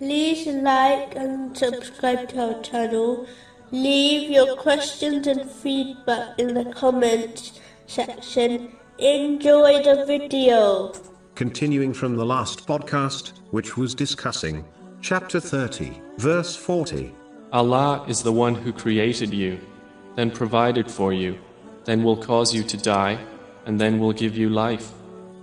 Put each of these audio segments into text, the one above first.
like and subscribe to our channel. Leave your questions and feedback in the comments section. Enjoy the video. Continuing from the last podcast, which was discussing chapter 30, verse 40. Allah is the one who created you, then provided for you, then will cause you to die, and then will give you life.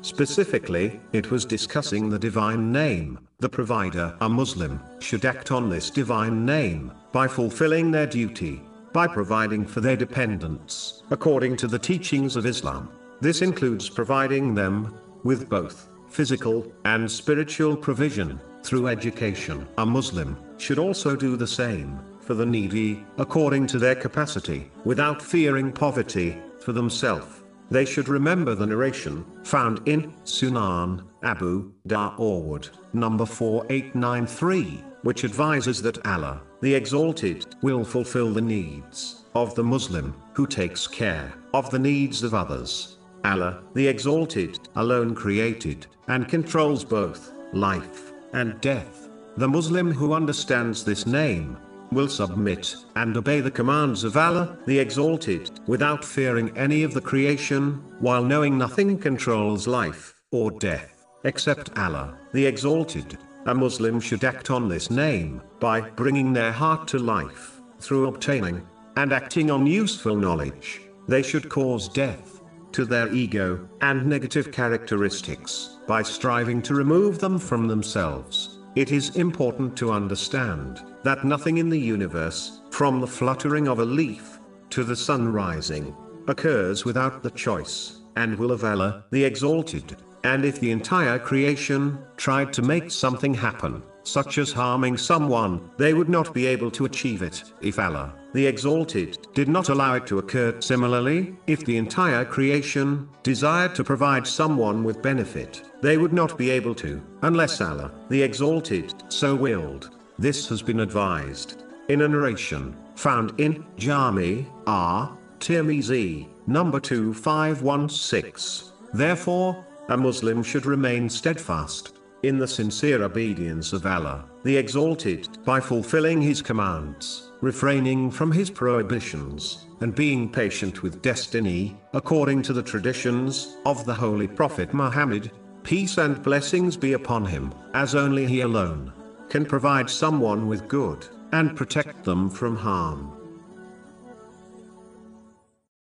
Specifically, it was discussing the divine name. The provider, a Muslim, should act on this divine name by fulfilling their duty, by providing for their dependents, according to the teachings of Islam. This includes providing them with both physical and spiritual provision through education. A Muslim should also do the same for the needy, according to their capacity, without fearing poverty for themselves. They should remember the narration found in Sunan Abu Dawood, number 4893, which advises that Allah, the Exalted, will fulfill the needs of the Muslim who takes care of the needs of others. Allah, the Exalted, alone created and controls both life and death. The Muslim who understands this name will submit and obey the commands of Allah, the Exalted, without fearing any of the creation, while knowing nothing controls life or death except Allah, the Exalted. A Muslim should act on this name by bringing their heart to life through obtaining and acting on useful knowledge. They should cause death to their ego and negative characteristics by striving to remove them from themselves. It is important to understand that nothing in the universe, from the fluttering of a leaf to the sun rising, occurs without the choice and will of Allah, the Exalted. And if the entire creation tried to make something happen, such as harming someone, they would not be able to achieve it if Allah, the Exalted, did not allow it to occur. Similarly, if the entire creation desired to provide someone with benefit, they would not be able to, unless Allah, the Exalted, so willed. This has been advised in a narration found in Jami R. Tirmizi, number 2516. Therefore, a Muslim should remain steadfast in the sincere obedience of Allah, the Exalted, by fulfilling His commands, refraining from His prohibitions, and being patient with destiny, according to the traditions of the Holy Prophet Muhammad, peace and blessings be upon him, as only he alone can provide someone with good, and protect them from harm.